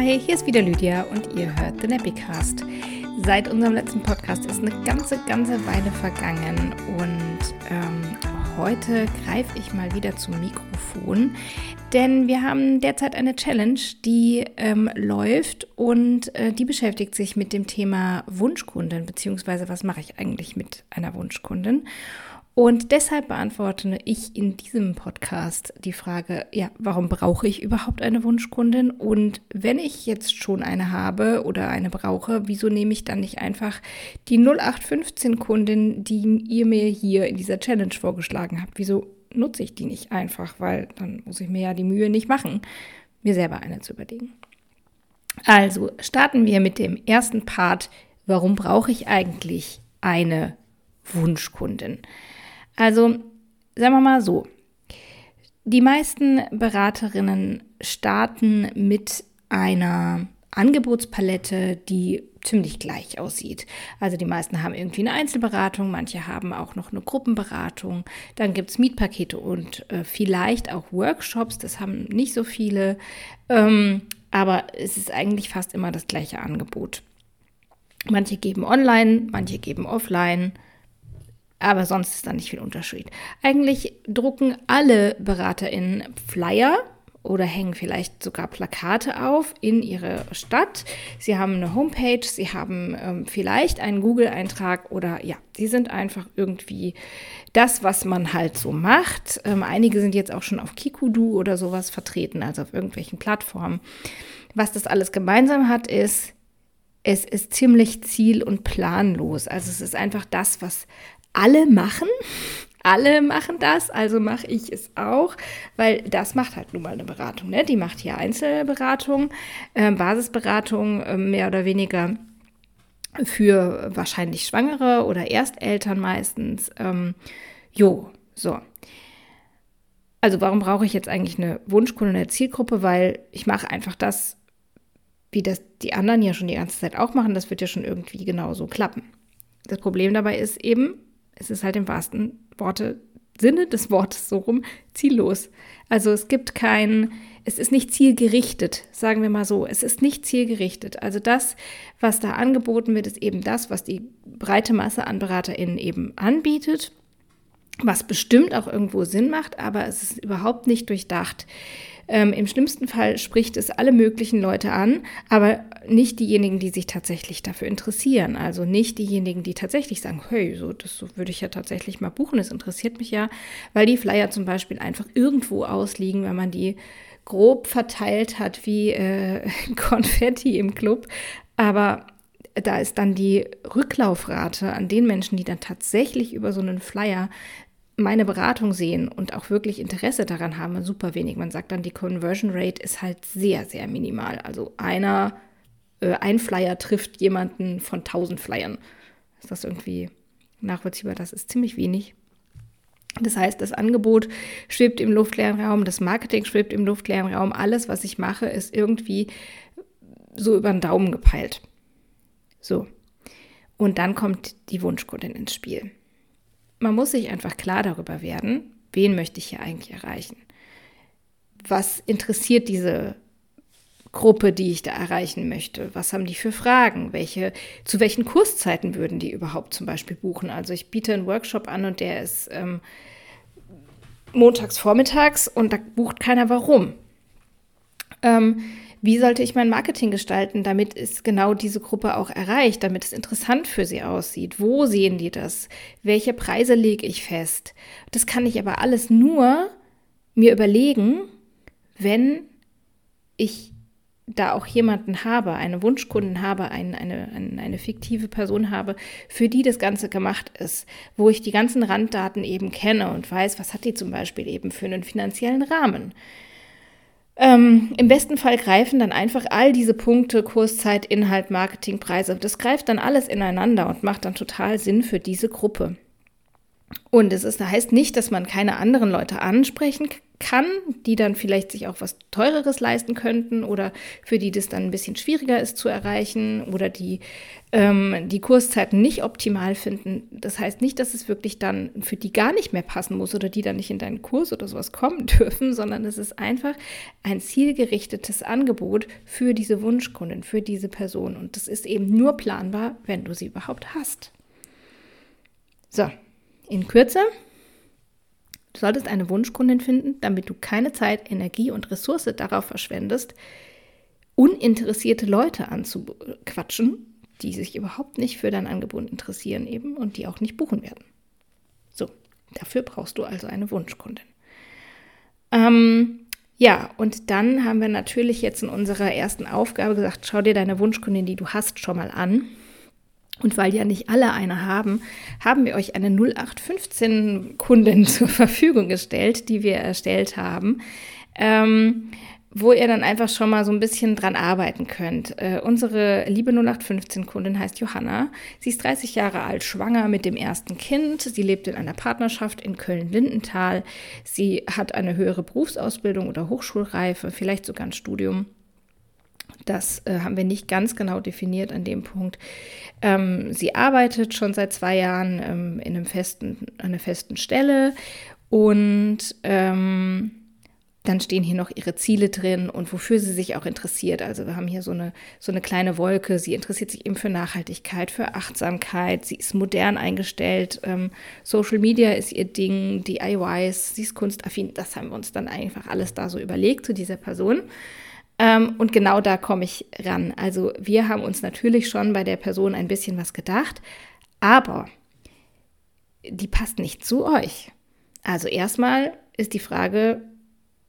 Hi, hier ist wieder Lydia und ihr hört den Epicast. Seit unserem letzten Podcast ist eine ganze, ganze Weile vergangen und ähm, heute greife ich mal wieder zum Mikrofon, denn wir haben derzeit eine Challenge, die ähm, läuft und äh, die beschäftigt sich mit dem Thema Wunschkunden, beziehungsweise was mache ich eigentlich mit einer Wunschkundin. Und deshalb beantworte ich in diesem Podcast die Frage, ja, warum brauche ich überhaupt eine Wunschkundin? Und wenn ich jetzt schon eine habe oder eine brauche, wieso nehme ich dann nicht einfach die 0815 Kundin, die ihr mir hier in dieser Challenge vorgeschlagen habt? Wieso nutze ich die nicht einfach? Weil dann muss ich mir ja die Mühe nicht machen, mir selber eine zu überlegen. Also starten wir mit dem ersten Part. Warum brauche ich eigentlich eine Wunschkundin? Also, sagen wir mal so, die meisten Beraterinnen starten mit einer Angebotspalette, die ziemlich gleich aussieht. Also die meisten haben irgendwie eine Einzelberatung, manche haben auch noch eine Gruppenberatung. Dann gibt es Mietpakete und äh, vielleicht auch Workshops, das haben nicht so viele. Ähm, aber es ist eigentlich fast immer das gleiche Angebot. Manche geben online, manche geben offline. Aber sonst ist da nicht viel Unterschied. Eigentlich drucken alle BeraterInnen Flyer oder hängen vielleicht sogar Plakate auf in ihre Stadt. Sie haben eine Homepage, sie haben ähm, vielleicht einen Google-Eintrag oder ja, sie sind einfach irgendwie das, was man halt so macht. Ähm, einige sind jetzt auch schon auf Kikudu oder sowas vertreten, also auf irgendwelchen Plattformen. Was das alles gemeinsam hat, ist, es ist ziemlich ziel- und planlos. Also es ist einfach das, was alle machen. Alle machen das, also mache ich es auch, weil das macht halt nun mal eine Beratung. Ne? Die macht hier Einzelberatung, äh, Basisberatung, äh, mehr oder weniger für wahrscheinlich Schwangere oder Ersteltern meistens. Ähm, jo, so. Also warum brauche ich jetzt eigentlich eine Wunschkunde, eine Zielgruppe? Weil ich mache einfach das, wie das die anderen ja schon die ganze Zeit auch machen. Das wird ja schon irgendwie genauso klappen. Das Problem dabei ist eben, es ist halt im wahrsten Worte, Sinne des Wortes so rum, ziellos. Also es gibt kein, es ist nicht zielgerichtet, sagen wir mal so. Es ist nicht zielgerichtet. Also das, was da angeboten wird, ist eben das, was die breite Masse an BeraterInnen eben anbietet, was bestimmt auch irgendwo Sinn macht, aber es ist überhaupt nicht durchdacht. Ähm, Im schlimmsten Fall spricht es alle möglichen Leute an, aber nicht diejenigen, die sich tatsächlich dafür interessieren. Also nicht diejenigen, die tatsächlich sagen, hey, so, das so würde ich ja tatsächlich mal buchen, das interessiert mich ja, weil die Flyer zum Beispiel einfach irgendwo ausliegen, wenn man die grob verteilt hat wie äh, Konfetti im Club. Aber da ist dann die Rücklaufrate an den Menschen, die dann tatsächlich über so einen Flyer meine Beratung sehen und auch wirklich Interesse daran haben, super wenig. Man sagt dann, die Conversion Rate ist halt sehr, sehr minimal. Also einer, äh, ein Flyer trifft jemanden von 1000 Flyern. Ist das irgendwie nachvollziehbar? Das ist ziemlich wenig. Das heißt, das Angebot schwebt im luftleeren Raum, das Marketing schwebt im luftleeren Raum. Alles, was ich mache, ist irgendwie so über den Daumen gepeilt. So. Und dann kommt die Wunschkundin ins Spiel man muss sich einfach klar darüber werden, wen möchte ich hier eigentlich erreichen? Was interessiert diese Gruppe, die ich da erreichen möchte? Was haben die für Fragen? Welche, zu welchen Kurszeiten würden die überhaupt zum Beispiel buchen? Also ich biete einen Workshop an und der ist ähm, montags vormittags und da bucht keiner warum. Ähm, wie sollte ich mein Marketing gestalten, damit es genau diese Gruppe auch erreicht, damit es interessant für sie aussieht? Wo sehen die das? Welche Preise lege ich fest? Das kann ich aber alles nur mir überlegen, wenn ich da auch jemanden habe, eine Wunschkunden habe, ein, eine, eine, eine fiktive Person habe, für die das Ganze gemacht ist, wo ich die ganzen Randdaten eben kenne und weiß, was hat die zum Beispiel eben für einen finanziellen Rahmen. Ähm, Im besten Fall greifen dann einfach all diese Punkte, Kurszeit, Inhalt, Marketing, Preise, das greift dann alles ineinander und macht dann total Sinn für diese Gruppe. Und es ist, heißt nicht, dass man keine anderen Leute ansprechen kann, die dann vielleicht sich auch was Teureres leisten könnten oder für die das dann ein bisschen schwieriger ist zu erreichen oder die ähm, die Kurszeiten nicht optimal finden. Das heißt nicht, dass es wirklich dann für die gar nicht mehr passen muss oder die dann nicht in deinen Kurs oder sowas kommen dürfen, sondern es ist einfach ein zielgerichtetes Angebot für diese Wunschkundin, für diese Person. Und das ist eben nur planbar, wenn du sie überhaupt hast. So, in Kürze, Du solltest eine Wunschkundin finden, damit du keine Zeit, Energie und Ressource darauf verschwendest, uninteressierte Leute anzuquatschen, die sich überhaupt nicht für dein Angebot interessieren eben und die auch nicht buchen werden. So, dafür brauchst du also eine Wunschkundin. Ähm, ja, und dann haben wir natürlich jetzt in unserer ersten Aufgabe gesagt, schau dir deine Wunschkundin, die du hast, schon mal an und weil ja nicht alle eine haben, haben wir euch eine 0815 Kundin zur Verfügung gestellt, die wir erstellt haben. Ähm, wo ihr dann einfach schon mal so ein bisschen dran arbeiten könnt. Äh, unsere liebe 0815-Kundin heißt Johanna. Sie ist 30 Jahre alt, schwanger mit dem ersten Kind. Sie lebt in einer Partnerschaft in Köln-Lindenthal. Sie hat eine höhere Berufsausbildung oder Hochschulreife, vielleicht sogar ein Studium. Das äh, haben wir nicht ganz genau definiert an dem Punkt. Ähm, sie arbeitet schon seit zwei Jahren ähm, in einem festen, einer festen Stelle und ähm, dann stehen hier noch ihre Ziele drin und wofür sie sich auch interessiert. Also wir haben hier so eine, so eine kleine Wolke. Sie interessiert sich eben für Nachhaltigkeit, für Achtsamkeit. Sie ist modern eingestellt. Ähm, Social Media ist ihr Ding, DIYs, sie ist kunstaffin. Das haben wir uns dann einfach alles da so überlegt zu dieser Person. Ähm, und genau da komme ich ran. Also wir haben uns natürlich schon bei der Person ein bisschen was gedacht, aber die passt nicht zu euch. Also erstmal ist die Frage,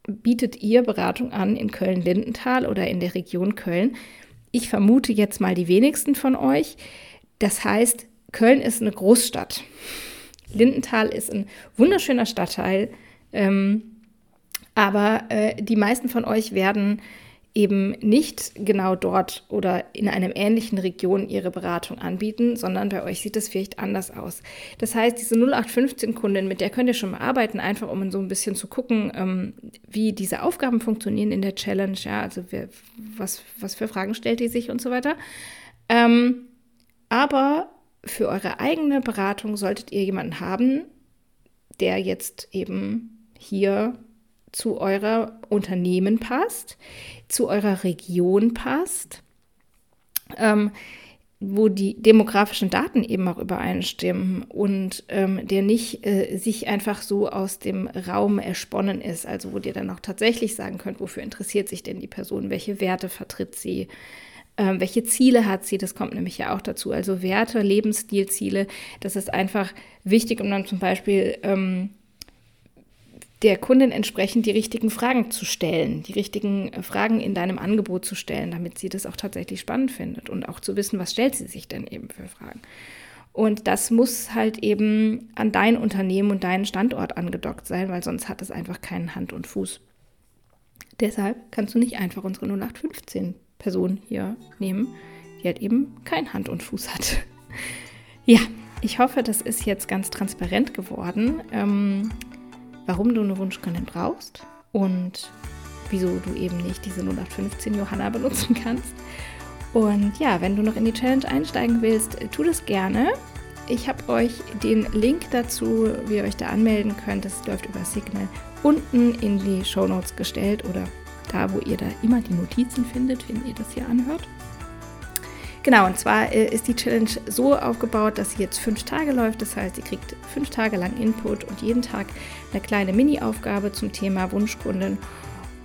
bietet ihr Beratung an in Köln-Lindenthal oder in der Region Köln? Ich vermute jetzt mal die wenigsten von euch. Das heißt, Köln ist eine Großstadt. Lindenthal ist ein wunderschöner Stadtteil, ähm, aber äh, die meisten von euch werden eben nicht genau dort oder in einer ähnlichen Region ihre Beratung anbieten, sondern bei euch sieht es vielleicht anders aus. Das heißt, diese 0815-Kundin, mit der könnt ihr schon mal arbeiten, einfach um so ein bisschen zu gucken, ähm, wie diese Aufgaben funktionieren in der Challenge, ja, also wer, was, was für Fragen stellt die sich und so weiter. Ähm, aber für eure eigene Beratung solltet ihr jemanden haben, der jetzt eben hier zu eurer Unternehmen passt, zu eurer Region passt, ähm, wo die demografischen Daten eben auch übereinstimmen und ähm, der nicht äh, sich einfach so aus dem Raum ersponnen ist, also wo ihr dann auch tatsächlich sagen könnt, wofür interessiert sich denn die Person, welche Werte vertritt sie, ähm, welche Ziele hat sie, das kommt nämlich ja auch dazu, also Werte, Lebensstilziele, das ist einfach wichtig, um dann zum Beispiel ähm, der Kundin entsprechend die richtigen Fragen zu stellen, die richtigen äh, Fragen in deinem Angebot zu stellen, damit sie das auch tatsächlich spannend findet und auch zu wissen, was stellt sie sich denn eben für Fragen. Und das muss halt eben an dein Unternehmen und deinen Standort angedockt sein, weil sonst hat es einfach keinen Hand und Fuß. Deshalb kannst du nicht einfach unsere 0815 Person hier nehmen, die halt eben kein Hand und Fuß hat. ja, ich hoffe, das ist jetzt ganz transparent geworden. Ähm, warum du eine Wunschkundin brauchst und wieso du eben nicht diese 0815 Johanna benutzen kannst. Und ja, wenn du noch in die Challenge einsteigen willst, tu das gerne. Ich habe euch den Link dazu, wie ihr euch da anmelden könnt, das läuft über Signal, unten in die Show Notes gestellt oder da, wo ihr da immer die Notizen findet, wenn ihr das hier anhört. Genau, und zwar äh, ist die Challenge so aufgebaut, dass sie jetzt fünf Tage läuft. Das heißt, sie kriegt fünf Tage lang Input und jeden Tag eine kleine Mini-Aufgabe zum Thema Wunschkunden.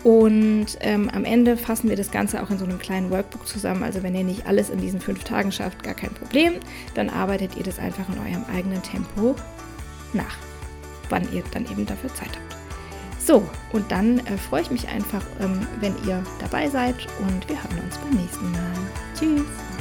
Und ähm, am Ende fassen wir das Ganze auch in so einem kleinen Workbook zusammen. Also wenn ihr nicht alles in diesen fünf Tagen schafft, gar kein Problem. Dann arbeitet ihr das einfach in eurem eigenen Tempo nach, wann ihr dann eben dafür Zeit habt. So, und dann äh, freue ich mich einfach, ähm, wenn ihr dabei seid und wir hören uns beim nächsten Mal. Tschüss!